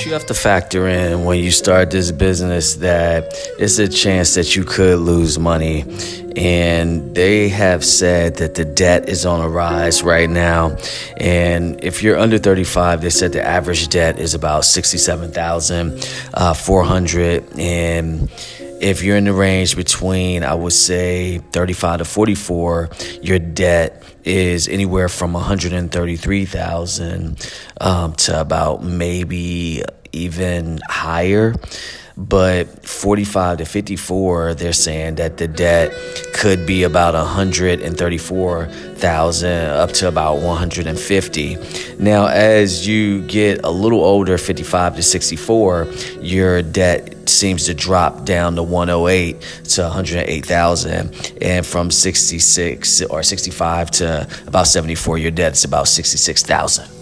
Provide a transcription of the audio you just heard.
But you have to factor in when you start this business that it's a chance that you could lose money. And they have said that the debt is on a rise right now. And if you're under 35, they said the average debt is about 67,400. Uh, and if you're in the range between, I would say, 35 to 44, your debt is anywhere from 133,000 um, to about maybe even higher. But 45 to 54, they're saying that the debt could be about 134,000 up to about 150. Now, as you get a little older, 55 to 64, your debt seems to drop down to 108 to 108,000 and from 66 or 65 to about 74 your debt's about 66,000